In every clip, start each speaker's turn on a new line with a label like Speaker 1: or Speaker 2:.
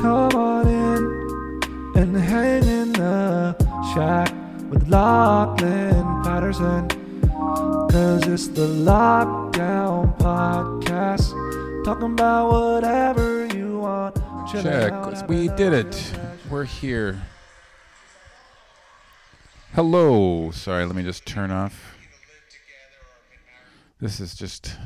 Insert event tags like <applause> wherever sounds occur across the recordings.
Speaker 1: Come on in and hang in the shack with Lachlan Patterson. Cause it's the Lockdown Podcast. Talking about whatever you want.
Speaker 2: Check.
Speaker 1: out,
Speaker 2: We did it. We're here. Hello. Sorry, let me just turn off. This is just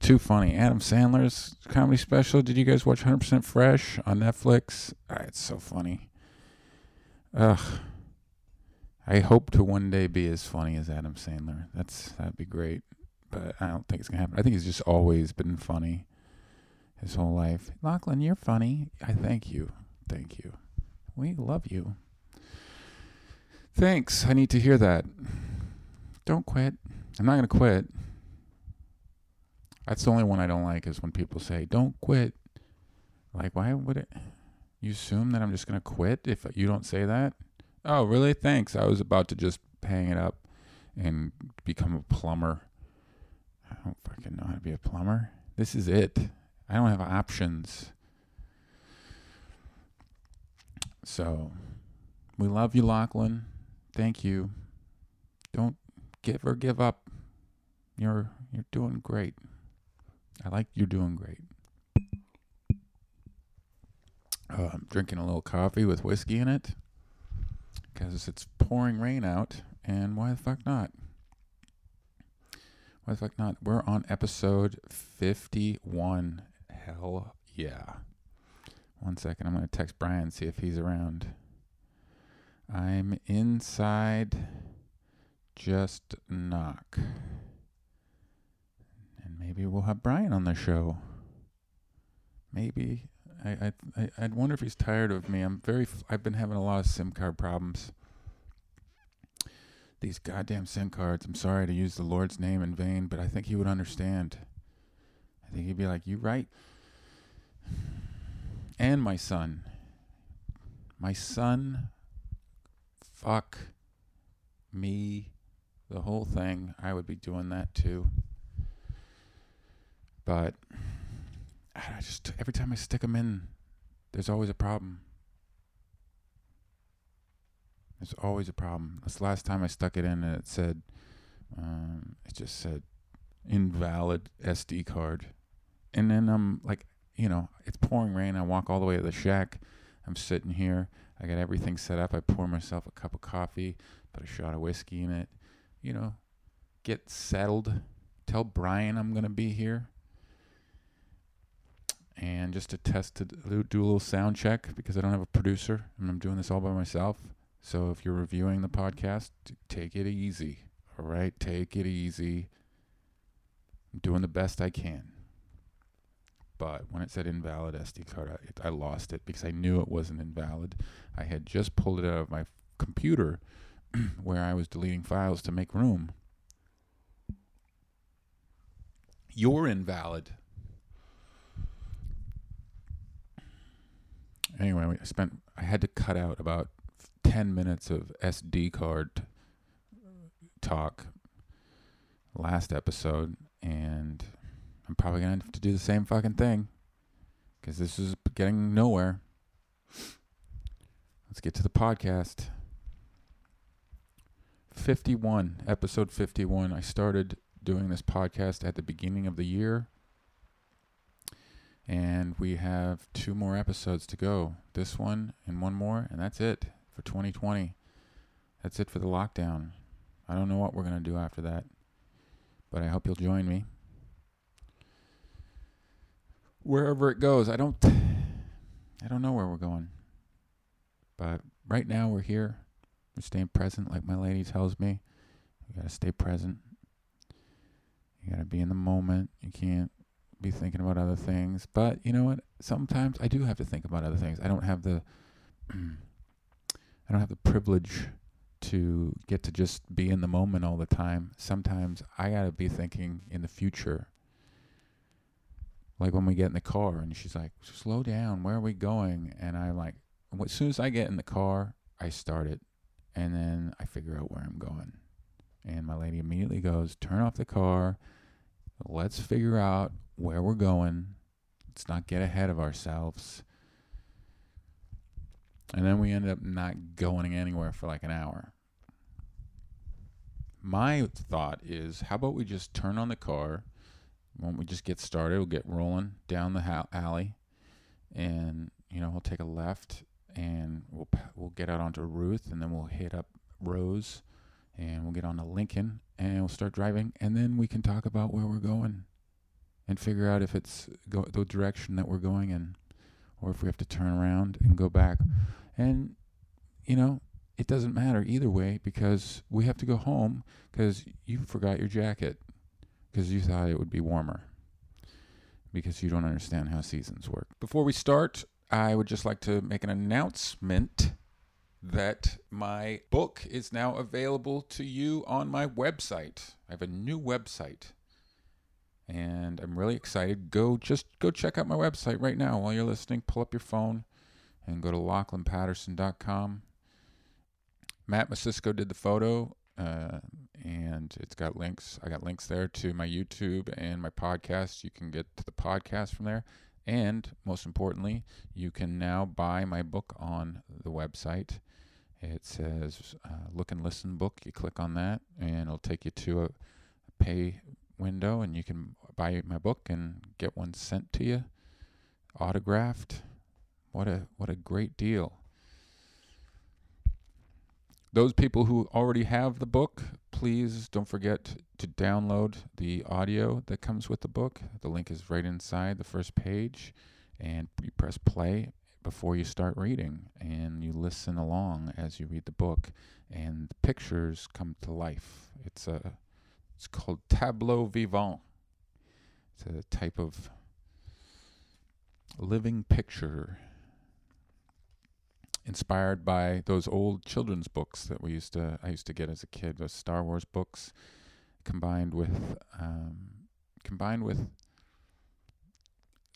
Speaker 2: too funny. Adam Sandler's comedy special. Did you guys watch 100% Fresh on Netflix? Ah, it's so funny. Ugh. I hope to one day be as funny as Adam Sandler. That's that'd be great. But I don't think it's gonna happen. I think he's just always been funny his whole life. Lachlan, you're funny. I thank you. Thank you. We love you. Thanks. I need to hear that. Don't quit. I'm not to quit. That's the only one I don't like is when people say, don't quit. Like, why would it? You assume that I'm just going to quit if you don't say that? Oh, really? Thanks. I was about to just hang it up and become a plumber. I don't fucking know how to be a plumber. This is it. I don't have options. So, we love you, Lachlan. Thank you. Don't give or give up. You're you're doing great. I like you're doing great. Uh, I'm drinking a little coffee with whiskey in it because it's pouring rain out, and why the fuck not? Why the fuck not? We're on episode 51. Hell yeah. One second, I'm going to text Brian, see if he's around. I'm inside. Just knock. Maybe we'll have Brian on the show. Maybe. I, I, I, I'd wonder if he's tired of me. I'm very, f- I've been having a lot of SIM card problems. These goddamn SIM cards. I'm sorry to use the Lord's name in vain, but I think he would understand. I think he'd be like, You right. And my son. My son, fuck me, the whole thing. I would be doing that too. But I just, every time I stick them in, there's always a problem. There's always a problem. This last time I stuck it in and it said, um, it just said invalid SD card. And then I'm like, you know, it's pouring rain. I walk all the way to the shack. I'm sitting here. I got everything set up. I pour myself a cup of coffee, put a shot of whiskey in it. You know, get settled. Tell Brian I'm going to be here. And just to test to do do a little sound check because I don't have a producer and I'm doing this all by myself. So if you're reviewing the podcast, take it easy. All right, take it easy. I'm doing the best I can. But when it said invalid SD card, I, it, I lost it because I knew it wasn't invalid. I had just pulled it out of my computer <clears throat> where I was deleting files to make room. You're invalid. Anyway, I spent. I had to cut out about ten minutes of SD card talk last episode, and I'm probably gonna have to do the same fucking thing because this is getting nowhere. Let's get to the podcast. 51, episode 51. I started doing this podcast at the beginning of the year. And we have two more episodes to go. This one and one more, and that's it for 2020. That's it for the lockdown. I don't know what we're going to do after that, but I hope you'll join me. Wherever it goes, I don't I don't know where we're going. But right now we're here. We're staying present like my lady tells me. You got to stay present. You got to be in the moment. You can't be thinking about other things. But you know what? Sometimes I do have to think about other things. I don't have the <clears throat> I don't have the privilege to get to just be in the moment all the time. Sometimes I got to be thinking in the future. Like when we get in the car and she's like, "Slow down. Where are we going?" And I'm like, as soon as I get in the car, I start it and then I figure out where I'm going. And my lady immediately goes, Turn off the car. Let's figure out where we're going. Let's not get ahead of ourselves. And then we ended up not going anywhere for like an hour. My thought is, how about we just turn on the car? When we just get started, we'll get rolling down the alley, and you know we'll take a left, and we'll we'll get out onto Ruth, and then we'll hit up Rose, and we'll get on onto Lincoln, and we'll start driving, and then we can talk about where we're going, and figure out if it's go- the direction that we're going in, or if we have to turn around and go back, and you know it doesn't matter either way because we have to go home because you forgot your jacket because you thought it would be warmer because you don't understand how seasons work. Before we start, I would just like to make an announcement that my book is now available to you on my website. I have a new website. And I'm really excited. Go just go check out my website right now while you're listening. Pull up your phone and go to lachlanpatterson.com. Matt Masisco did the photo, uh, and it's got links. I got links there to my YouTube and my podcast. You can get to the podcast from there. And most importantly, you can now buy my book on the website. It says uh, Look and Listen book. You click on that, and it'll take you to a pay window, and you can buy my book and get one sent to you, autographed. What a what a great deal! Those people who already have the book, please don't forget to download the audio that comes with the book. The link is right inside the first page, and you press play before you start reading, and you listen along as you read the book, and the pictures come to life. It's a it's called tableau vivant. It's a type of living picture inspired by those old children's books that we used to I used to get as a kid, those Star Wars books, combined with um, combined with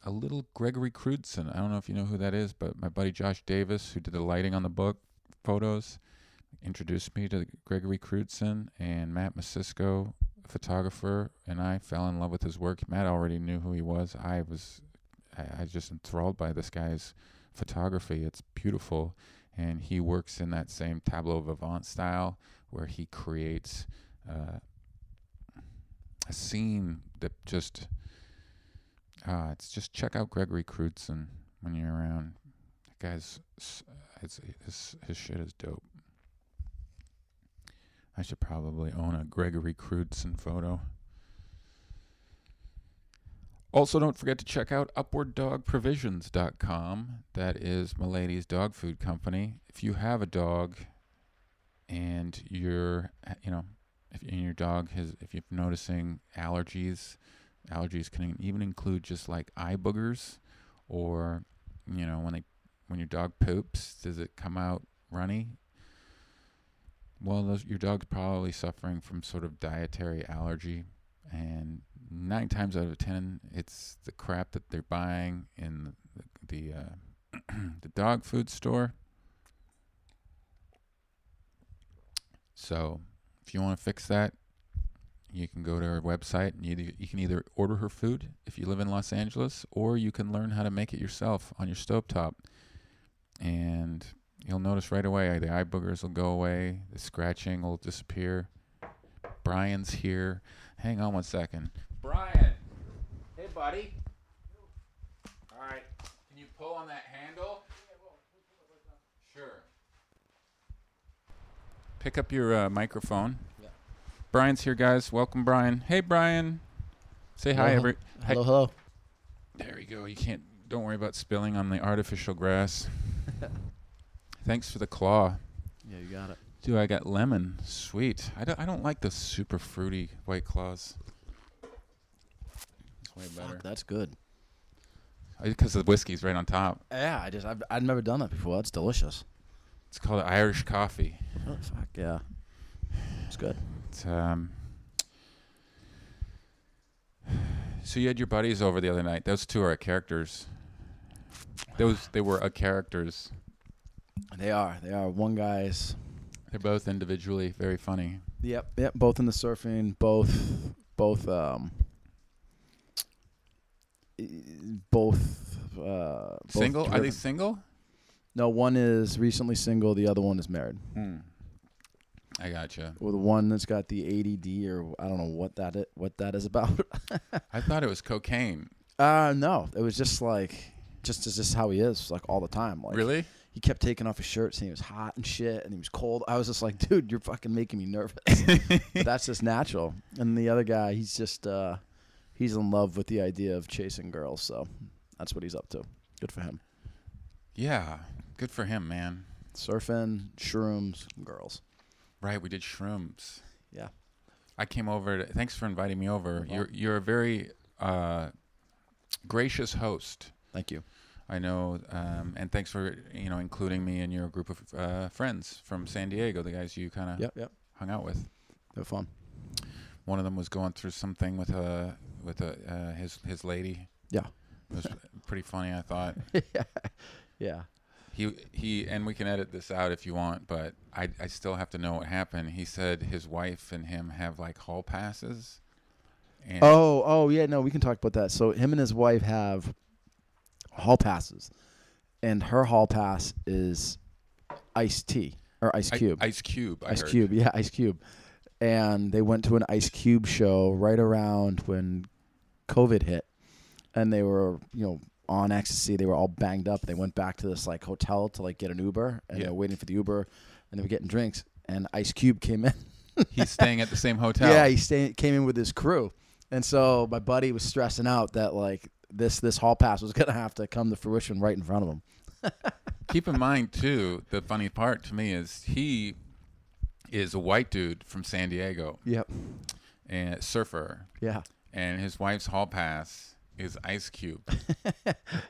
Speaker 2: a little Gregory Crewdson. I don't know if you know who that is, but my buddy Josh Davis, who did the lighting on the book photos, introduced me to Gregory Crewdson and Matt Masisco, photographer, and I fell in love with his work. Matt already knew who he was. I was I, I was just enthralled by this guy's photography. It's beautiful. And he works in that same tableau vivant style where he creates uh, a scene that just, uh, it's just check out Gregory Crewdson when you're around. That guy's, it's, his, his shit is dope. I should probably own a Gregory Crewdson photo. Also, don't forget to check out UpwardDogProvisions.com. That is Milady's dog food company. If you have a dog and you're, you know, if and your dog has, if you're noticing allergies, allergies can even include just like eye boogers, or, you know, when they, when your dog poops, does it come out runny? Well, those, your dog's probably suffering from sort of dietary allergy, and nine times out of ten, it's the crap that they're buying in the the, uh, <clears throat> the dog food store. So, if you want to fix that, you can go to her website and you, you can either order her food if you live in Los Angeles, or you can learn how to make it yourself on your stovetop. And you'll notice right away the eye boogers will go away, the scratching will disappear. Brian's here. Hang on one second. Brian. Hey, buddy. All right. Can you pull on that handle? Sure. Pick up your uh, microphone.
Speaker 3: Yeah.
Speaker 2: Brian's here, guys. Welcome, Brian. Hey, Brian. Say hi,
Speaker 3: Hello.
Speaker 2: every.
Speaker 3: Hello, hello.
Speaker 2: There we go. You can't. Don't worry about spilling on the artificial grass. Thanks for the claw.
Speaker 3: Yeah, you got it.
Speaker 2: Dude, I got lemon. Sweet. I don't, I don't like the super fruity white claws. It's way better.
Speaker 3: Fuck, that's good.
Speaker 2: Because the whiskey's right on top.
Speaker 3: Yeah, I just I've I've never done that before. That's delicious.
Speaker 2: It's called Irish coffee.
Speaker 3: Oh, fuck yeah, it's good.
Speaker 2: It's, um, <sighs> so you had your buddies over the other night. Those two are characters. Those they were a characters.
Speaker 3: They are. They are. One guy's.
Speaker 2: They're both individually very funny.
Speaker 3: Yep. Yep. Both in the surfing. Both. Both. Um. Both. Uh, both
Speaker 2: single? Are they single?
Speaker 3: No, one is recently single. The other one is married.
Speaker 2: Hmm. I gotcha.
Speaker 3: Well, the one that's got the ADD or I don't know what that is, what that is about. <laughs>
Speaker 2: I thought it was cocaine.
Speaker 3: uh no, it was just like just as just how he is, like all the time. Like
Speaker 2: really?
Speaker 3: He kept taking off his shirt saying he was hot and shit and he was cold. I was just like, <laughs> dude, you're fucking making me nervous. <laughs> but that's just natural. And the other guy, he's just uh he's in love with the idea of chasing girls, so that's what he's up to. Good for him.
Speaker 2: Yeah. Good for him, man.
Speaker 3: Surfing, shrooms, girls.
Speaker 2: Right, we did shrooms.
Speaker 3: Yeah.
Speaker 2: I came over. To, thanks for inviting me over. You're you're a very uh, gracious host.
Speaker 3: Thank you.
Speaker 2: I know, um, and thanks for you know including me in your group of uh, friends from San Diego, the guys you kind of
Speaker 3: Yep, yep.
Speaker 2: hung out with.
Speaker 3: They're fun.
Speaker 2: One of them was going through something with a with a uh, his his lady.
Speaker 3: Yeah.
Speaker 2: it was <laughs> pretty funny. I thought <laughs>
Speaker 3: yeah. Yeah.
Speaker 2: he he and we can edit this out if you want, but I I still have to know what happened. He said his wife and him have like hall passes. And
Speaker 3: Oh, oh yeah, no, we can talk about that. So him and his wife have hall passes, and her hall pass is Ice T or Ice
Speaker 2: I-
Speaker 3: Cube.
Speaker 2: Ice Cube. I
Speaker 3: Ice
Speaker 2: heard.
Speaker 3: Cube, yeah, Ice Cube. And they went to an Ice Cube show right around when COVID hit, and they were, you know, on ecstasy. They were all banged up. They went back to this like hotel to like get an Uber, and
Speaker 2: Yeah.
Speaker 3: they were waiting for the Uber, and they were getting drinks. And Ice Cube came in.
Speaker 2: He's <laughs> staying at the same hotel.
Speaker 3: Yeah, he stay, came in with his crew, and so my buddy was stressing out that like this this hall pass was gonna have to come to fruition right in front of him. <laughs>
Speaker 2: Keep in mind too, the funny part to me is he is a white dude from San Diego
Speaker 3: Yep.
Speaker 2: and surfer,
Speaker 3: Yeah.
Speaker 2: and his wife's hall pass is Ice Cube. <laughs>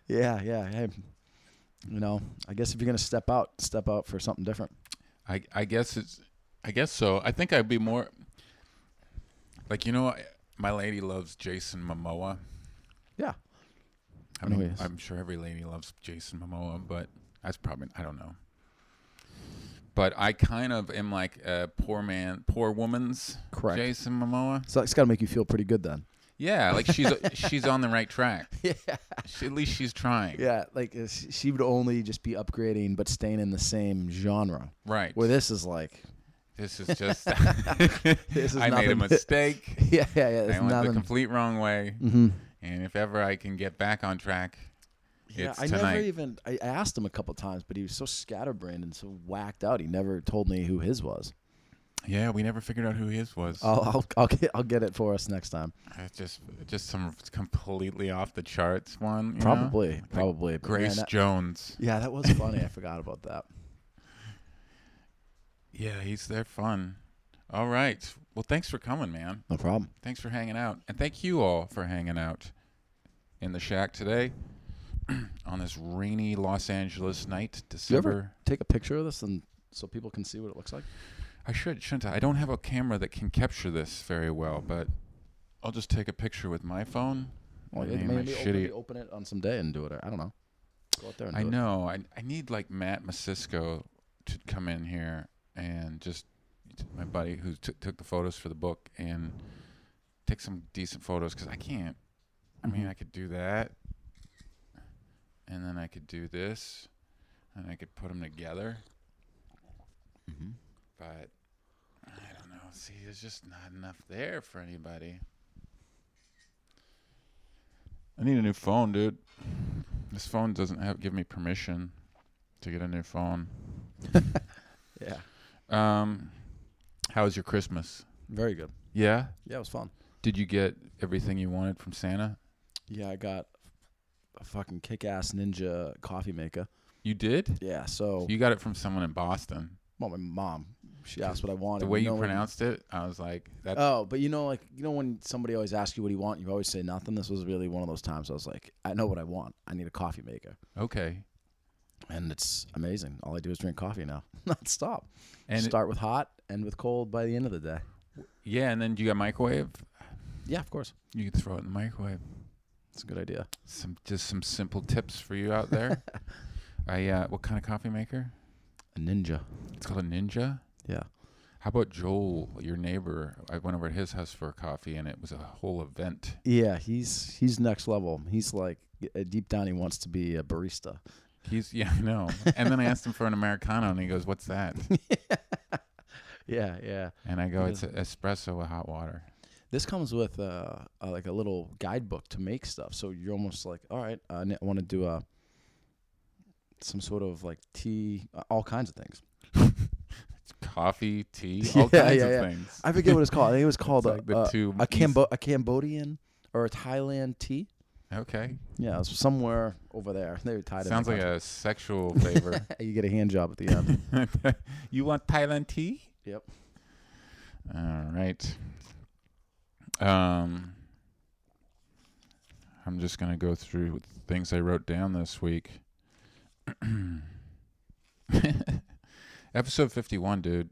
Speaker 3: Yeah. Yeah. Hey, you know, I guess if you're gonna step out, step out for something different.
Speaker 2: I I guess it's I guess so. I think I'd be more like you know my lady loves Jason Momoa.
Speaker 3: Yeah.
Speaker 2: I mean,
Speaker 3: he is.
Speaker 2: I'm sure every lady loves Jason Momoa, but that's probably I don't know. But I kind of am like a poor man, poor woman's
Speaker 3: Correct.
Speaker 2: Jason Momoa.
Speaker 3: So it's got to make you feel pretty good then.
Speaker 2: Yeah, like she's <laughs> she's on the right track. <laughs>
Speaker 3: Yeah.
Speaker 2: She, at least she's trying.
Speaker 3: Yeah. Like uh, she would only just be upgrading, but staying in the same genre.
Speaker 2: Right.
Speaker 3: Where this is like,
Speaker 2: this is just. <laughs>
Speaker 3: this is
Speaker 2: I made a mistake.
Speaker 3: yeah. Yeah. Yeah.
Speaker 2: I went the complete wrong way,
Speaker 3: hmm
Speaker 2: and if ever I can get back on track,
Speaker 3: Yeah,
Speaker 2: It's
Speaker 3: I
Speaker 2: tonight.
Speaker 3: never even I asked him a couple times, but he was so scatterbrained and so whacked out. He never told me who his was.
Speaker 2: yeah, we never figured out who his was.
Speaker 3: I'll I'll, I'll get I'll get it for us next time.
Speaker 2: It's just just some completely off the charts one. you know?
Speaker 3: Probably, probably. But man,
Speaker 2: Grace
Speaker 3: that-
Speaker 2: Jones.
Speaker 3: yeah, that was funny. I forgot about that. <laughs>
Speaker 2: Yeah, he's they're fun. All right. Well, thanks for coming, man.
Speaker 3: No problem.
Speaker 2: Thanks for hanging out, and thank you all for hanging out in the shack today <clears throat> on this rainy Los Angeles night,
Speaker 3: You ever-
Speaker 2: December.
Speaker 3: Take a picture of this and so people can see what it looks like.
Speaker 2: I should, shouldn't I? I don't have a camera that can capture this very well, but I'll just take a picture with my phone.
Speaker 3: Well,
Speaker 2: I
Speaker 3: yeah,
Speaker 2: mean, my
Speaker 3: maybe open,
Speaker 2: shitty-
Speaker 3: open it on some day and do it. I don't know. Go out there and
Speaker 2: I
Speaker 3: do it.
Speaker 2: know. I I need like Matt Masisco to come in here and just my buddy who took took the photos for the book and take some decent photos because I can't. I mean,
Speaker 3: Mhm.
Speaker 2: I could do that, and then I could do this, and I could put them together.
Speaker 3: Mm-hmm.
Speaker 2: But I don't know. See, there's just not enough there for anybody. I need a new phone, dude. This phone doesn't have give me permission to get a new phone. <laughs>
Speaker 3: Yeah,
Speaker 2: Um, how was your Christmas?
Speaker 3: very good.
Speaker 2: Yeah.
Speaker 3: Yeah, it was fun.
Speaker 2: Did you get everything you wanted from Santa?
Speaker 3: Yeah, I got a fucking kick-ass ninja coffee maker.
Speaker 2: You did.
Speaker 3: Yeah, so
Speaker 2: You got it from someone in Boston.
Speaker 3: well, my mom. She asked what I wanted.
Speaker 2: The way you
Speaker 3: know when-
Speaker 2: pronounced it, I was like, "That."
Speaker 3: Oh, but you know, like you know, when somebody always asks you what do you want, you always say nothing. This was really one of those times. I was like, I know what I want. I need a coffee maker,
Speaker 2: okay.
Speaker 3: and it's amazing. All I do is drink coffee now, <laughs> not stop.
Speaker 2: And it-
Speaker 3: Start with hot, end with cold by the end of the day.
Speaker 2: yeah, and then do you got microwave.
Speaker 3: Yeah, of course.
Speaker 2: You can throw it in the microwave.
Speaker 3: It's a good idea.
Speaker 2: Some just some simple tips for you out there. <laughs> I uh, what kind of coffee maker?
Speaker 3: A ninja.
Speaker 2: It's called a Ninja.
Speaker 3: Yeah.
Speaker 2: How about Joel, your neighbor? I went over to his house for a coffee, and it was a whole event.
Speaker 3: Yeah, he's he's next level. He's like uh, deep down, he wants to be a barista.
Speaker 2: He's yeah, I know. and then I asked him for an americano, and he goes, "What's that?" <laughs>
Speaker 3: yeah, yeah.
Speaker 2: And I go, "It's a espresso with hot water."
Speaker 3: This comes with uh, uh, like a little guidebook to make stuff. So you're almost like, all right, I want to do a some sort of like tea, uh, all kinds of things. <laughs>
Speaker 2: Coffee, tea, <laughs> all
Speaker 3: Yeah,
Speaker 2: kinds
Speaker 3: yeah,
Speaker 2: of
Speaker 3: yeah.
Speaker 2: things.
Speaker 3: I forget what it's called. I think it was <laughs> called a,
Speaker 2: like
Speaker 3: a,
Speaker 2: two
Speaker 3: a, Cambo- a Cambodian or a Thailand tea.
Speaker 2: Okay,
Speaker 3: Yeah, it was somewhere over there. They were tied.
Speaker 2: sounds like a sexual
Speaker 3: flavor. you get a hand job at the end.
Speaker 2: you want Thailand tea?
Speaker 3: Yep.
Speaker 2: All right. Um, I'm just gonna go through things I wrote down this week. <coughs> Episode 51, dude.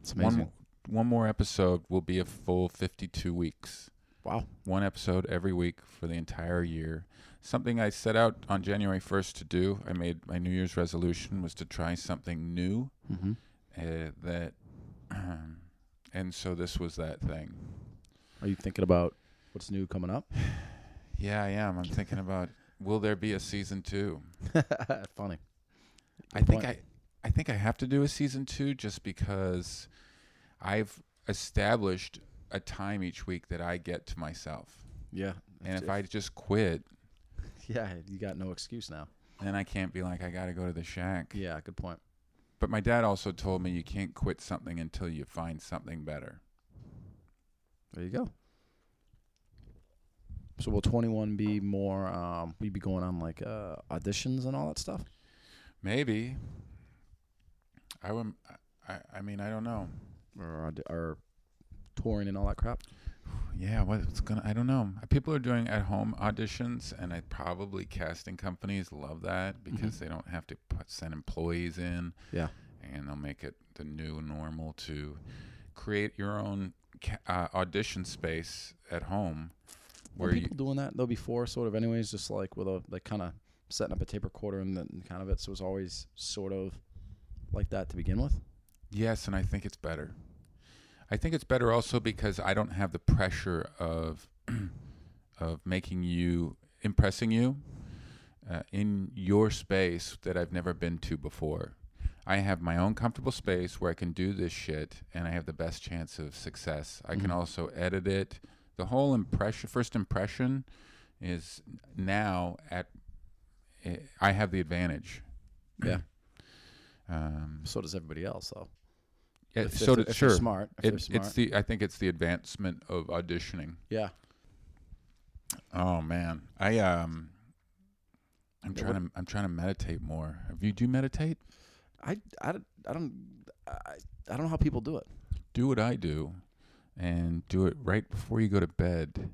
Speaker 3: It's amazing.
Speaker 2: One, one more episode will be a full 52 weeks.
Speaker 3: Wow.
Speaker 2: One episode every week for the entire year. Something I set out on January 1st to do. I made my New Year's resolution was to try something new.
Speaker 3: Mm-hmm.
Speaker 2: Uh, that, <clears throat> and so this was that thing.
Speaker 3: Are you thinking about what's new coming up? <sighs>
Speaker 2: Yeah, I am. I'm thinking about will there be a season two? <laughs>
Speaker 3: Funny.
Speaker 2: I
Speaker 3: Good
Speaker 2: think
Speaker 3: point.
Speaker 2: I, I think I have to do a season two just because I've established a time each week that I get to myself.
Speaker 3: Yeah.
Speaker 2: And if I just quit, <laughs>
Speaker 3: yeah, you got no excuse now.
Speaker 2: then I can't be like I got to go to the shack.
Speaker 3: Yeah, good point.
Speaker 2: But my dad also told me you can't quit something until you find something better.
Speaker 3: There you go. So will 21 be more? Um, we be going on like uh, auditions and all that stuff.
Speaker 2: Maybe. I would. I. I mean, I don't know.
Speaker 3: or or touring and all that crap.
Speaker 2: Yeah, what's gonna? I don't know. People are doing at home auditions, and I probably casting companies love that because they don't have to put, send employees in.
Speaker 3: Yeah.
Speaker 2: And they'll make it the new normal to create your own ca- uh, audition space at home,
Speaker 3: Were
Speaker 2: where
Speaker 3: people doing that though before, sort of, anyways, just like with a like kind of setting up a tape recorder and then kind of it. So it was always sort of like that to begin with.
Speaker 2: Yes, and I think it's better. I think it's better also because I don't have the pressure of <clears throat> of making you impressing you uh, in your space that I've never been to before. I have my own comfortable space where I can do this shit and I have the best chance of success. I can
Speaker 3: Mhm.
Speaker 2: also edit it. The whole impression first impression is now at eh, I have the advantage.
Speaker 3: Yeah. <clears throat>
Speaker 2: Um,
Speaker 3: So does everybody else, though.
Speaker 2: yeah,
Speaker 3: If-
Speaker 2: so
Speaker 3: if, if
Speaker 2: sure.
Speaker 3: smart.
Speaker 2: It,
Speaker 3: smart.
Speaker 2: it's the I think it's the advancement of auditioning.
Speaker 3: yeah.
Speaker 2: Oh man, I um, I'm
Speaker 3: Yeah,
Speaker 2: trying to I'm trying to meditate more. Have you do you meditate?
Speaker 3: I, I, don't- I don't I, I don't know how people do it.
Speaker 2: Do what I do, and do it right before you go to bed,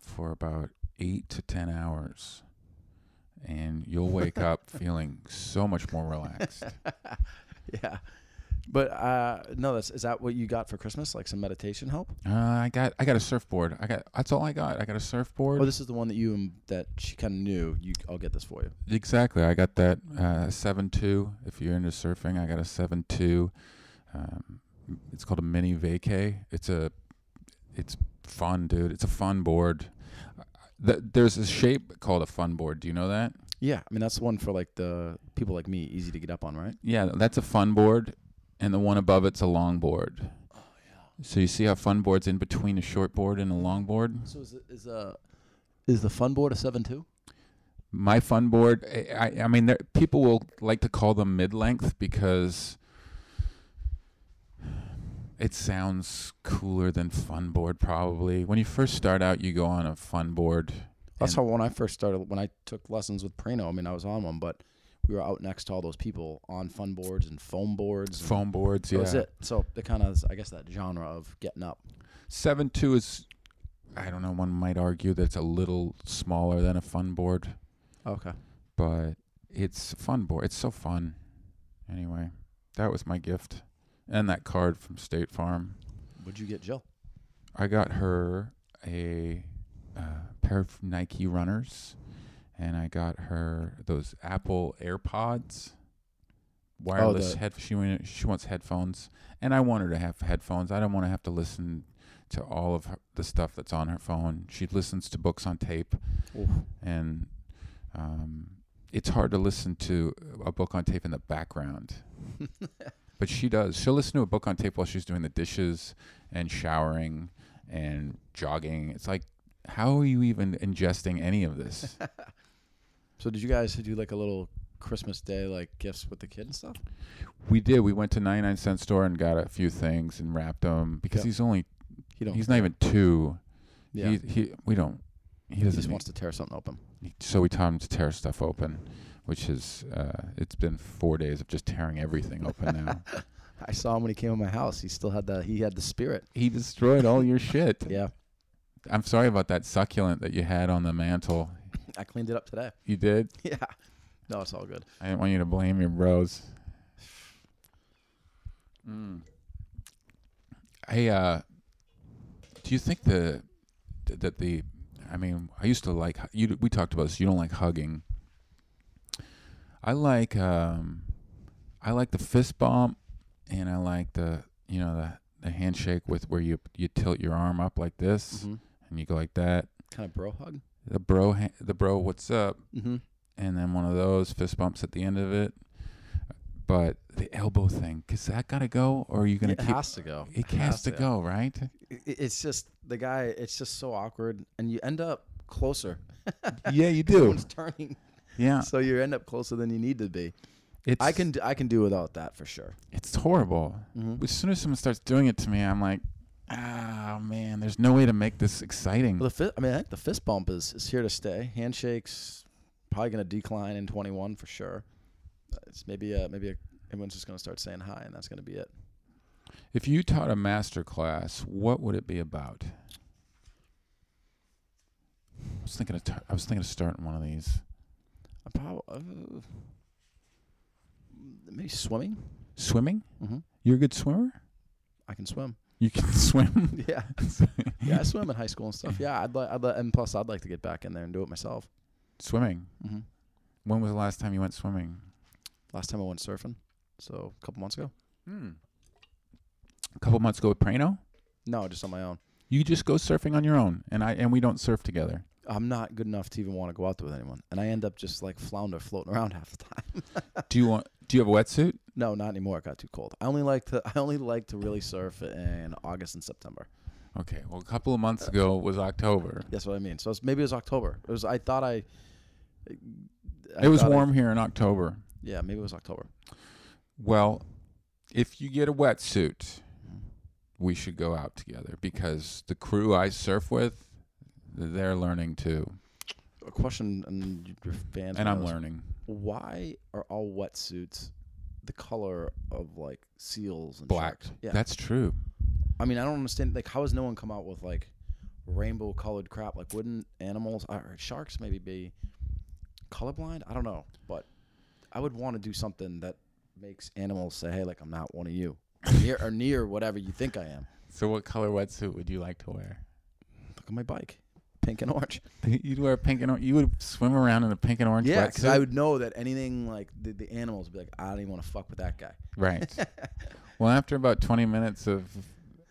Speaker 2: for about eight to ten hours, and you'll wake up <laughs> feeling so much more relaxed. <laughs>
Speaker 3: yeah. But uh, no, that's is that what you got for Christmas? Like some meditation help?
Speaker 2: Uh, I got I got a surfboard. I got that's all I got. I got a surfboard.
Speaker 3: Oh, this is the one that you that she kind of knew. You, I'll get this for you.
Speaker 2: Exactly. I got that uh, seven two. If you're into surfing, I got a seven two. Um, it's called a mini vacay. It's a, it's fun, dude. It's a fun board. Th- there's a shape called a fun board. Do you know that?
Speaker 3: Yeah, I mean that's one for like the people like me, easy to get up on, right?
Speaker 2: Yeah, that's a fun board, and the one above it's a long board.
Speaker 3: Oh yeah.
Speaker 2: So you see how fun board's in between a short board and a long board.
Speaker 3: So is it, is a is the fun board a seven two?
Speaker 2: my fun board I, I, I mean there, people will like to call them mid-length because it sounds cooler than fun board probably when you first start out you go on a fun board
Speaker 3: That's how when I first started when I took lessons with Prano. I mean I was on one, but we were out next to all those people on fun boards and foam boards. and
Speaker 2: foam boards
Speaker 3: That
Speaker 2: yeah
Speaker 3: was it. So the kind of I guess that genre of getting up.
Speaker 2: 7-2 is i don't know one might argue that's a little smaller than a fun board
Speaker 3: Okay.
Speaker 2: but it's fun board it's so fun anyway that was my gift and that card from state farm
Speaker 3: What'd you get, Jill?
Speaker 2: I got her a uh, pair of Nike runners, and I got her those Apple AirPods, wireless
Speaker 3: the-
Speaker 2: head. She wa- she wants headphones, and I want her to have headphones. I don't want to have to listen to all of her, the stuff that's on her phone. She listens to books on tape,
Speaker 3: Oof.
Speaker 2: and um, it's hard to listen to a book on tape in the background. <laughs> but she does. She'll listen to a book on tape while she's doing the dishes and showering and jogging. It's like, how are you even ingesting any of this? <laughs>
Speaker 3: So did you guys do like a little Christmas day like gifts with the kid and stuff?
Speaker 2: we did. We went to 99 cent store and got a few things and wrapped them because
Speaker 3: Yep.
Speaker 2: he's only
Speaker 3: You don't.
Speaker 2: he's not even two.
Speaker 3: Yeah.
Speaker 2: He, he we don't. He
Speaker 3: he
Speaker 2: doesn't.
Speaker 3: just
Speaker 2: need-
Speaker 3: wants to tear something open.
Speaker 2: so we taught him to tear stuff open, which is uh, it's been four days of just tearing everything open now. <laughs>
Speaker 3: I saw him when he came in my house. He still had the he had the spirit.
Speaker 2: he destroyed all your shit.
Speaker 3: Yeah.
Speaker 2: I'm sorry about that succulent that you had on the mantle.
Speaker 3: I cleaned it up today.
Speaker 2: You did. <laughs>
Speaker 3: Yeah. No, it's all good.
Speaker 2: I didn't want you to blame your bros. Mm. Hey, uh, do you think the that the I mean, I used to like you. We talked about this. You don't like hugging. I like um, I like the fist bump, and I like the you know the the handshake with where you you tilt your arm up like this,
Speaker 3: Mm-hmm.
Speaker 2: and you go like that.
Speaker 3: Kind of bro hug.
Speaker 2: The bro, ha- the bro, what's up?
Speaker 3: Mm-hmm.
Speaker 2: and then one of those fist bumps at the end of it. But the elbow thing, cause that gotta go, or are you gonna
Speaker 3: It
Speaker 2: keep?
Speaker 3: has to go.
Speaker 2: it has to go, right?
Speaker 3: I- It's just the guy. It's just so awkward, and you end up closer.
Speaker 2: yeah, you <laughs> do.
Speaker 3: Everyone's turning,
Speaker 2: Yeah,
Speaker 3: so you end up closer than you need to be.
Speaker 2: it's
Speaker 3: I can I can do without that for sure.
Speaker 2: It's horrible.
Speaker 3: Mm-hmm.
Speaker 2: As soon as someone starts doing it to me, I'm like, ah, man, there's no way to make this exciting.
Speaker 3: Well, the fi- I mean, I think the fist bump is, is here to stay. Handshakes probably going to decline in 21 for sure. Uh, It's maybe uh maybe a, everyone's just going to start saying hi, and that's going to be it.
Speaker 2: If you taught a master class, what would it be about? I was thinking of t- I was thinking of starting one of these.
Speaker 3: I probably uh, maybe swimming.
Speaker 2: Swimming?
Speaker 3: Mm-hmm.
Speaker 2: You're a good swimmer.
Speaker 3: I can swim.
Speaker 2: You can <laughs> swim.
Speaker 3: Yeah, <laughs> yeah, I swim in high school and stuff. Yeah, I'd like, I'd li- and plus I'd like to get back in there and do it myself.
Speaker 2: Swimming.
Speaker 3: Mm-hmm.
Speaker 2: When was the last time you went swimming?
Speaker 3: Last time I went surfing, so a couple months ago.
Speaker 2: Hmm. A couple months ago with Prano.
Speaker 3: No, just on my own.
Speaker 2: You just go surfing on your own, and I and we don't surf together.
Speaker 3: I'm not good enough to even want to go out there with anyone, and I end up just like flounder floating around <laughs> half the time.
Speaker 2: Do you want? Do you have a wetsuit?
Speaker 3: No, not anymore. It got too cold. I only like to I only like to really surf in August and September.
Speaker 2: Okay. Well, a couple of months uh, ago was October.
Speaker 3: That's what I mean. So it's, maybe it was October. It was. I thought I. I
Speaker 2: it was
Speaker 3: thought I-
Speaker 2: warm here in October.
Speaker 3: yeah, maybe it was October.
Speaker 2: Well, if you get a wetsuit, mm-hmm. we should go out together because the crew I surf with, they're learning too,
Speaker 3: A question, and your fans.
Speaker 2: and I'm learning.
Speaker 3: Why are all wetsuits the color of like seals and
Speaker 2: Black.
Speaker 3: sharks? Yeah.
Speaker 2: That's true.
Speaker 3: I mean, I don't understand. Like, how has no one come out with like rainbow colored crap? Like, wouldn't animals uh, or sharks maybe be colorblind? I don't know, but I would want to do something that makes animals say, "Hey, like I'm not one of you," near or near whatever you think I am.
Speaker 2: So, what color wetsuit would you like to wear?
Speaker 3: Look at my bike, pink and orange. <laughs>
Speaker 2: You'd wear pink and orange. You would swim around in a pink and orange
Speaker 3: Yeah, because I would know that anything like the, the animals would be like, I don't even want to fuck with that guy.
Speaker 2: Right. <laughs> well, after about 20 minutes of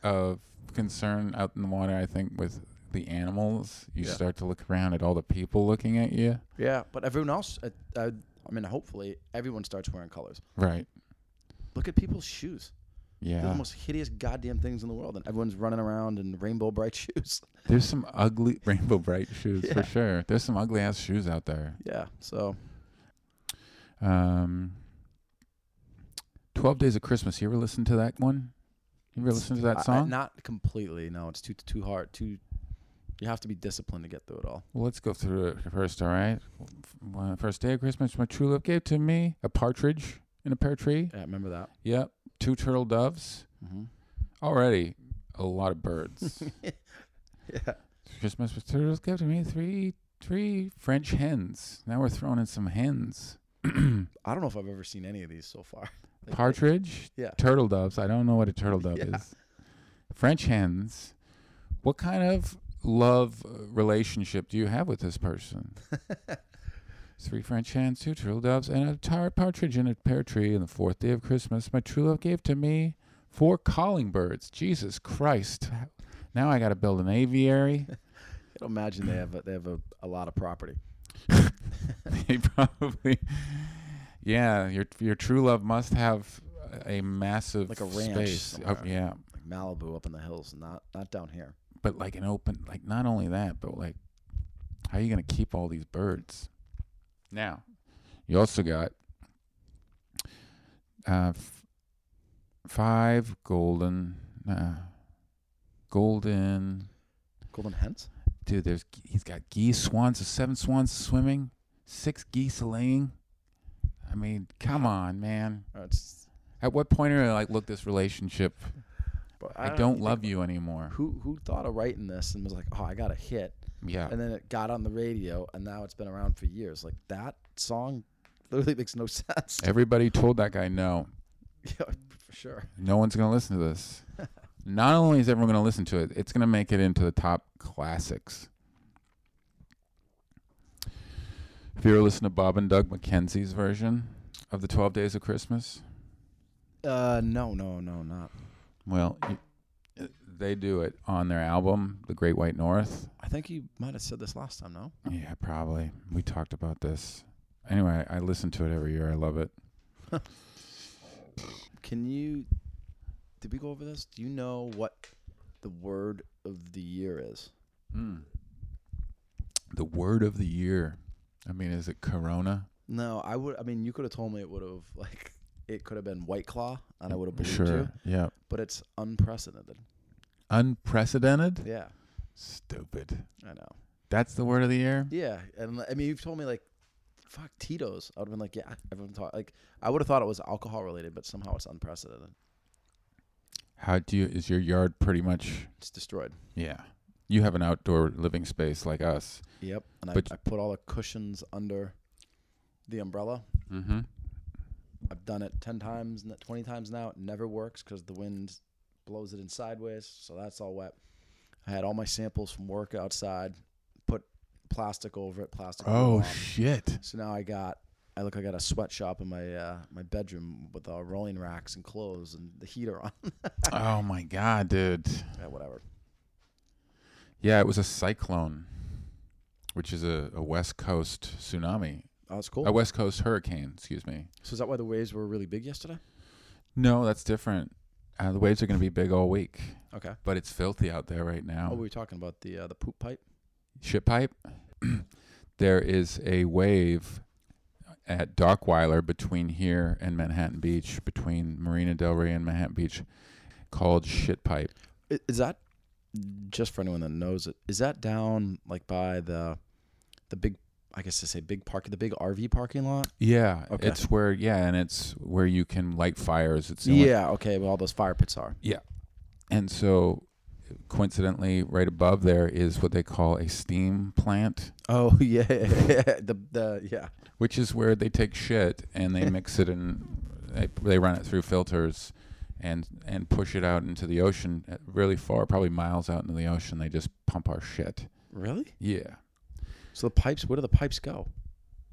Speaker 2: of concern out in the water, I think with the animals, you
Speaker 3: Yeah.
Speaker 2: start to look around at all the people looking at you.
Speaker 3: Yeah, but everyone else, uh, uh, I mean, hopefully everyone starts wearing colors.
Speaker 2: Right.
Speaker 3: Look at people's shoes. They're
Speaker 2: Yeah.
Speaker 3: the most hideous goddamn things in the world, and everyone's running around in rainbow bright <laughs> shoes.
Speaker 2: There's some ugly <laughs> rainbow bright shoes
Speaker 3: Yeah.
Speaker 2: for sure. There's some ugly ass shoes out there.
Speaker 3: yeah, so
Speaker 2: Um 12 Days of Christmas. You ever listen to that one? You ever listen to
Speaker 3: I-
Speaker 2: that
Speaker 3: I-
Speaker 2: song?
Speaker 3: not completely. No, it's too too hard. Too. You have to be disciplined to get through it all.
Speaker 2: Well, let's go through it first, all right? First day of Christmas, my true love gave to me a partridge in a pear tree.
Speaker 3: Yeah, remember that.
Speaker 2: Yep. Two turtle doves.
Speaker 3: Mm-hmm.
Speaker 2: Already a lot of birds. <laughs>
Speaker 3: yeah.
Speaker 2: Christmas with turtles gave to me three three French hens. Now we're throwing in some hens. <clears throat>
Speaker 3: I don't know if I've ever seen any of these so far. <laughs> Like,
Speaker 2: Partridge,
Speaker 3: Yeah.
Speaker 2: turtle doves. I don't know what a turtle dove
Speaker 3: Yeah.
Speaker 2: is. French hens. What kind of love uh, relationship do you have with this person? <laughs> Three French hens, two turtle doves, and a tar- partridge in a pear tree. And the fourth day of Christmas, my true love gave to me four calling birds. Jesus Christ! Now I got to build an aviary. <laughs>
Speaker 3: I don't imagine they have a, they have a, a lot of property. <laughs>
Speaker 2: they probably. Yeah, your your true love must have a massive
Speaker 3: Like a ranch
Speaker 2: space. Yeah,
Speaker 3: Like Malibu up in the hills, not not down here.
Speaker 2: but like an open, like not only that, but like, how are you gonna keep all these birds? Now, you also got uh, f- five golden, uh, golden.
Speaker 3: Golden hens.
Speaker 2: Dude, there's he's got geese, swans, seven swans swimming, six geese laying. I mean, come on, man.
Speaker 3: Oh,
Speaker 2: At what point are you like, look, this relationship,
Speaker 3: but
Speaker 2: I,
Speaker 3: know,
Speaker 2: don't love you anymore.
Speaker 3: Who who thought of writing this and was like, oh, I got a hit,
Speaker 2: Yeah,
Speaker 3: and then it got on the radio, and now it's been around for years. Like that song, literally makes no <laughs> sense.
Speaker 2: everybody told that guy no. <laughs>
Speaker 3: yeah, for sure.
Speaker 2: No one's gonna listen to this. <laughs> Not only is everyone gonna listen to it, it's gonna make it into the top classics. If you ever listened to Bob and Doug McKenzie's version of the Twelve Days of Christmas?
Speaker 3: Uh, no, no, no, not.
Speaker 2: Well, you, they do it on their album, The Great White North.
Speaker 3: I think you might have said this last time. No.
Speaker 2: Yeah, probably. We talked about this. Anyway, I listen to it every year. I love it. <laughs>
Speaker 3: Can you? Did we go over this? Do you know what the word of the year is?
Speaker 2: Mm. The word of the year. I mean, is it Corona?
Speaker 3: No, I would. I mean, you could have told me it would have like it could have been White Claw, and I would have believed
Speaker 2: Sure.
Speaker 3: you.
Speaker 2: Yeah.
Speaker 3: But it's unprecedented.
Speaker 2: Unprecedented?
Speaker 3: Yeah,
Speaker 2: Stupid.
Speaker 3: I know.
Speaker 2: That's the word of the year?
Speaker 3: Yeah, and I mean, you've told me like, fuck Tito's. I would have been like, yeah, everyone thought like I would have thought it was alcohol related, but somehow it's unprecedented.
Speaker 2: How do you is your yard pretty much
Speaker 3: It's destroyed.
Speaker 2: Yeah. You have an outdoor living space like us.
Speaker 3: Yep, and I, I put all the cushions under the umbrella.
Speaker 2: Mm-hmm.
Speaker 3: I've done it ten times, twenty times now. It never works because the wind blows it in sideways, so that's all wet. I had all my samples from work outside, put plastic over it, plastic.
Speaker 2: Oh shit.
Speaker 3: So now I got, I look, I got a sweatshop in my uh, my bedroom with uh, rolling racks and clothes and the heater on. <laughs>
Speaker 2: oh my god, dude.
Speaker 3: yeah, whatever.
Speaker 2: Yeah, it was a cyclone, which is a, a west coast tsunami.
Speaker 3: Oh, that's cool.
Speaker 2: A west coast hurricane, excuse me.
Speaker 3: so is that why the waves were really big yesterday?
Speaker 2: No, that's different. Uh, the waves are going to be big all week,
Speaker 3: Okay.
Speaker 2: but it's filthy out there right now.
Speaker 3: we were talking about the uh, the poop pipe.
Speaker 2: Ship pipe. <clears throat> there is a wave at Dockweiler between here and Manhattan Beach, between Marina Del Rey and Manhattan Beach, called shit pipe.
Speaker 3: I- Is that just for anyone that knows it? Is that down like by the the big? I guess to say big park, the big RV parking lot.
Speaker 2: Yeah,
Speaker 3: Okay.
Speaker 2: it's where yeah, and it's where you can light fires. It's
Speaker 3: Yeah. Okay. Well, all those fire pits are.
Speaker 2: Yeah, and so coincidentally, right above there is what they call a steam plant,
Speaker 3: Oh <laughs> yeah. the the yeah.
Speaker 2: which is where they take shit and they <laughs> mix it and they, they run it through filters and and push it out into the ocean uh, really far, probably miles out into the ocean. They just pump our shit.
Speaker 3: Really?
Speaker 2: Yeah.
Speaker 3: So the pipes. Where do the pipes go?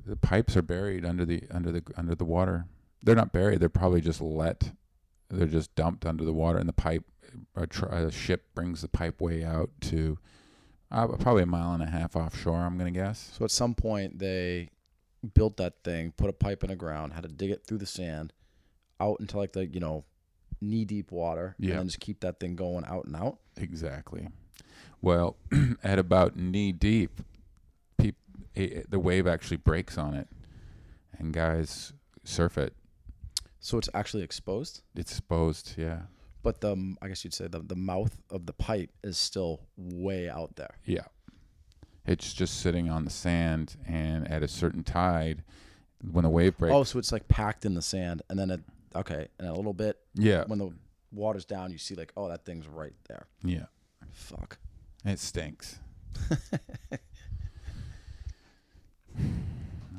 Speaker 2: The pipes are buried under the under the under the water. They're not buried. They're probably just let. They're just dumped under the water, and the pipe. A, tr- a ship brings the pipe way out to uh, probably a mile and a half offshore. I'm gonna guess.
Speaker 3: So at some point they built that thing, put a pipe in the ground, had to dig it through the sand, out into like the you know knee deep water,
Speaker 2: Yeah.
Speaker 3: and then just keep that thing going out and out.
Speaker 2: Exactly. Well, <clears throat> at about knee deep, eh, the wave actually breaks on it, and guys surf it.
Speaker 3: So it's actually exposed,
Speaker 2: It's exposed. Yeah.
Speaker 3: but the I guess you'd say the the mouth of the pipe is still way out there.
Speaker 2: Yeah. It's just sitting on the sand, and at a certain tide, when the wave breaks,
Speaker 3: Oh, so it's like packed in the sand, and then it okay, and a little bit
Speaker 2: yeah,
Speaker 3: when the water's down, you see like oh that thing's right there.
Speaker 2: yeah,
Speaker 3: Fuck.
Speaker 2: it stinks. <laughs>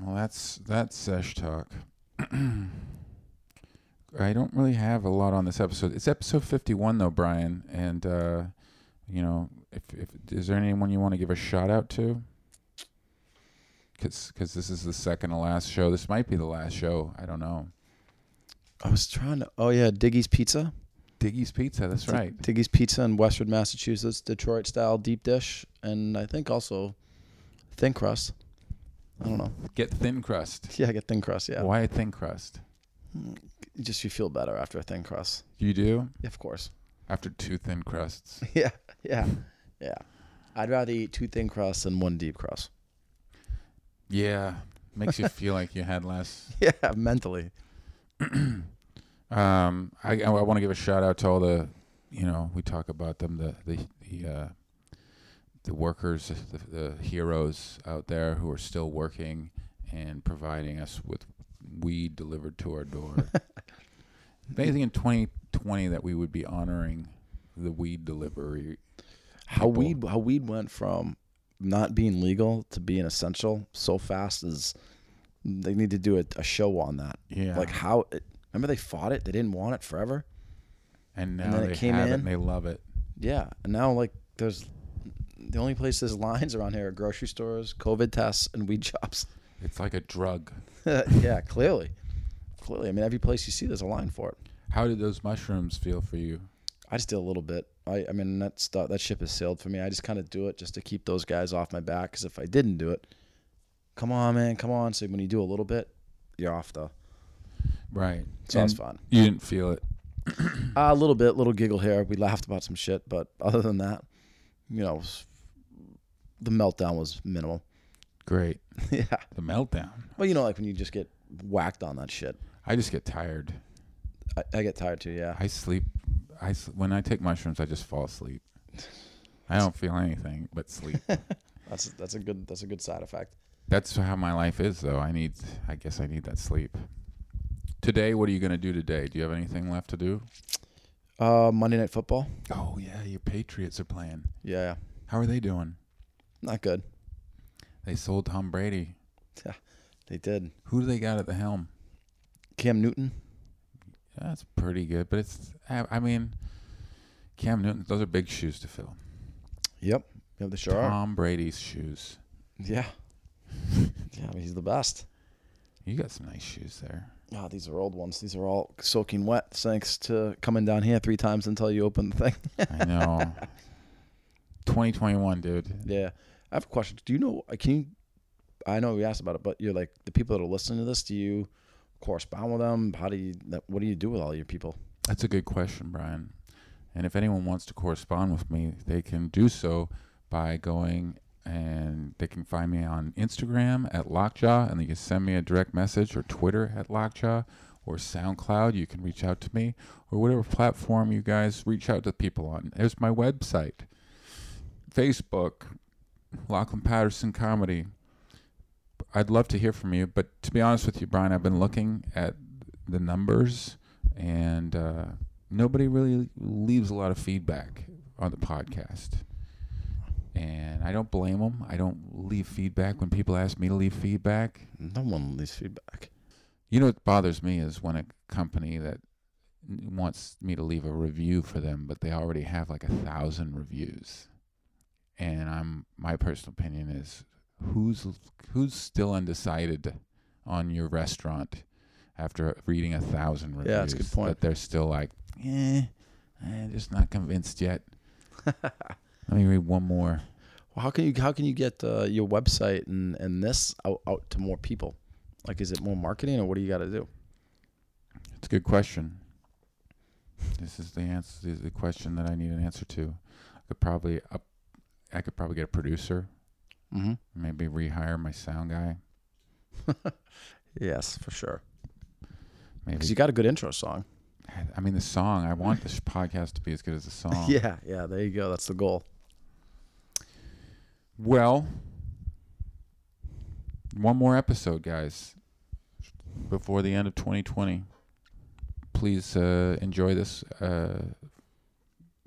Speaker 2: well, that's that's sesh talk. <clears throat> I don't really have a lot on this episode. It's episode fifty-one, though, Brian, and uh, you know, if, if is there anyone you want to give a shout out to? Because because this is the second to last show. This might be the last show. I don't know.
Speaker 3: I was trying to. Oh yeah, Diggy's Pizza.
Speaker 2: Diggy's Pizza. That's
Speaker 3: Dig-
Speaker 2: right.
Speaker 3: Diggy's Pizza in Western Massachusetts, Detroit style deep dish, and I think also thin crust. I don't know.
Speaker 2: Get thin crust.
Speaker 3: Yeah, get thin crust. Yeah,
Speaker 2: Why a thin crust?
Speaker 3: just you feel better after a thin crust.
Speaker 2: You do
Speaker 3: Yeah, of course.
Speaker 2: after two thin crusts. <laughs>
Speaker 3: yeah, yeah, yeah. I'd rather eat two thin crusts than one deep crust.
Speaker 2: Yeah, makes you <laughs> feel like you had less.
Speaker 3: Yeah, mentally. <clears throat>
Speaker 2: Um, I I, want to give a shout out to all the, you know, we talk about them the the the uh, the workers, the, the heroes out there who are still working and providing us with weed delivered to our door. <laughs> Amazing in 2020 that we would be honoring the weed delivery.
Speaker 3: How
Speaker 2: people.
Speaker 3: weed how weed went from not being legal to being essential so fast is they need to do a, a show on that.
Speaker 2: Yeah,
Speaker 3: Like how it, remember they fought it, they didn't want it forever.
Speaker 2: and now
Speaker 3: and then it
Speaker 2: they
Speaker 3: came
Speaker 2: have it and they love it.
Speaker 3: Yeah, and now like there's the only place there's <laughs> lines around here are grocery stores, COVID tests, and weed shops.
Speaker 2: It's like a drug. <laughs>
Speaker 3: yeah, clearly, clearly. I mean, every place you see, there's a line for it.
Speaker 2: How did those mushrooms feel for you?
Speaker 3: I just did a little bit. I, I mean, that stuff, that ship has sailed for me. I just kind of do it just to keep those guys off my back. Because if I didn't do it, come on, man, come on. So when you do a little bit, you're off the.
Speaker 2: Right.
Speaker 3: So
Speaker 2: And
Speaker 3: fun.
Speaker 2: You didn't feel it.
Speaker 3: Uh, <clears throat> a little bit, little giggle here. We laughed about some shit, but other than that, you know, the meltdown was minimal. <laughs>
Speaker 2: Great.
Speaker 3: yeah.
Speaker 2: The meltdown.
Speaker 3: Well, you know, like when you just get whacked on that shit.
Speaker 2: I just get tired.
Speaker 3: I, I get tired too. Yeah.
Speaker 2: I sleep. I when I take mushrooms, I just fall asleep. I don't feel anything but sleep. <laughs>
Speaker 3: That's that's a good that's a good side effect.
Speaker 2: That's how my life is, though. I need. I guess I need that sleep. Today, what are you gonna do today? Do you have anything left to do?
Speaker 3: Uh, Monday Night Football.
Speaker 2: Oh yeah, your Patriots are playing.
Speaker 3: Yeah, yeah.
Speaker 2: How are they doing?
Speaker 3: Not good.
Speaker 2: They sold Tom Brady.
Speaker 3: Yeah, they did.
Speaker 2: Who do they got at the helm?
Speaker 3: Cam Newton.
Speaker 2: That's pretty good, but it's. I I mean, Cam Newton. Those are big shoes to fill.
Speaker 3: Yep. Yep. They sure are.
Speaker 2: Tom Brady's shoes.
Speaker 3: Yeah. <laughs> yeah. I mean, he's the best.
Speaker 2: You got some nice shoes there.
Speaker 3: Oh, these are old ones. These are all soaking wet thanks to coming down here three times until you open the thing.
Speaker 2: I know. <laughs> 2021, dude.
Speaker 3: yeah. I have a question. Do you know? uh, Can you? I know we asked about it, but you're like the people that are listening to this. Do you correspond with them? How do you? What do you do with all your people?
Speaker 2: That's a good question, Brian. And if anyone wants to correspond with me, they can do so by going and they can find me on Instagram at Lockjaw, and they can send me a direct message, or Twitter at Lockjaw, or SoundCloud. You can reach out to me, or whatever platform you guys reach out to people on. There's my website, Facebook, Lachlan Patterson Comedy. I'd love to hear from you, but to be honest with you, Brian, I've been looking at the numbers, and uh, nobody really leaves a lot of feedback on the podcast. And I don't blame them. I don't leave feedback when people ask me to leave feedback.
Speaker 3: No one leaves feedback.
Speaker 2: You know what bothers me is when a company that wants me to leave a review for them, but they already have like a thousand reviews. And I'm my personal opinion is who's who's still undecided on your restaurant after reading a thousand reviews?
Speaker 3: Yeah, that's a good point.
Speaker 2: That they're still like, eh, I'm just not convinced yet. <laughs> Let me read one more.
Speaker 3: Well, how can you how can you get uh, your website and, and this out, out to more people? Like, is it more marketing or what do you got to do?
Speaker 2: It's a good question. This is the answer. This is the question that I need an answer to. I could probably up. I could probably get a producer.
Speaker 3: Mm-hmm.
Speaker 2: Maybe rehire my sound guy.
Speaker 3: Yes, for sure. Because you got a good intro song.
Speaker 2: I mean, the song. I want this podcast to be as good as the <laughs> song.
Speaker 3: Yeah, yeah. There you go. That's the goal.
Speaker 2: Well, one more episode, guys, before the end of 2020. Please uh, enjoy this uh,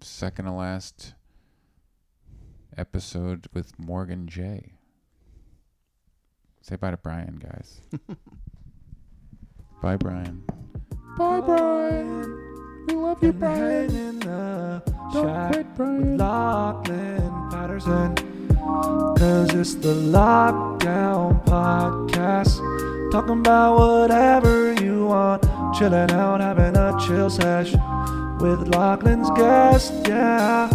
Speaker 2: second to last episode with Morgan J. Say bye to Brian, guys. <laughs> bye, Brian. Bye, Brian. We love you, Brian.
Speaker 1: in the
Speaker 2: Don't
Speaker 1: shack
Speaker 2: quit,
Speaker 1: with
Speaker 2: Brian.
Speaker 1: Lachlan Patterson. Cause it's the Lockdown Podcast. Talking about whatever you want. Chilling out, having a chill sesh with Lachlan's guest, yeah.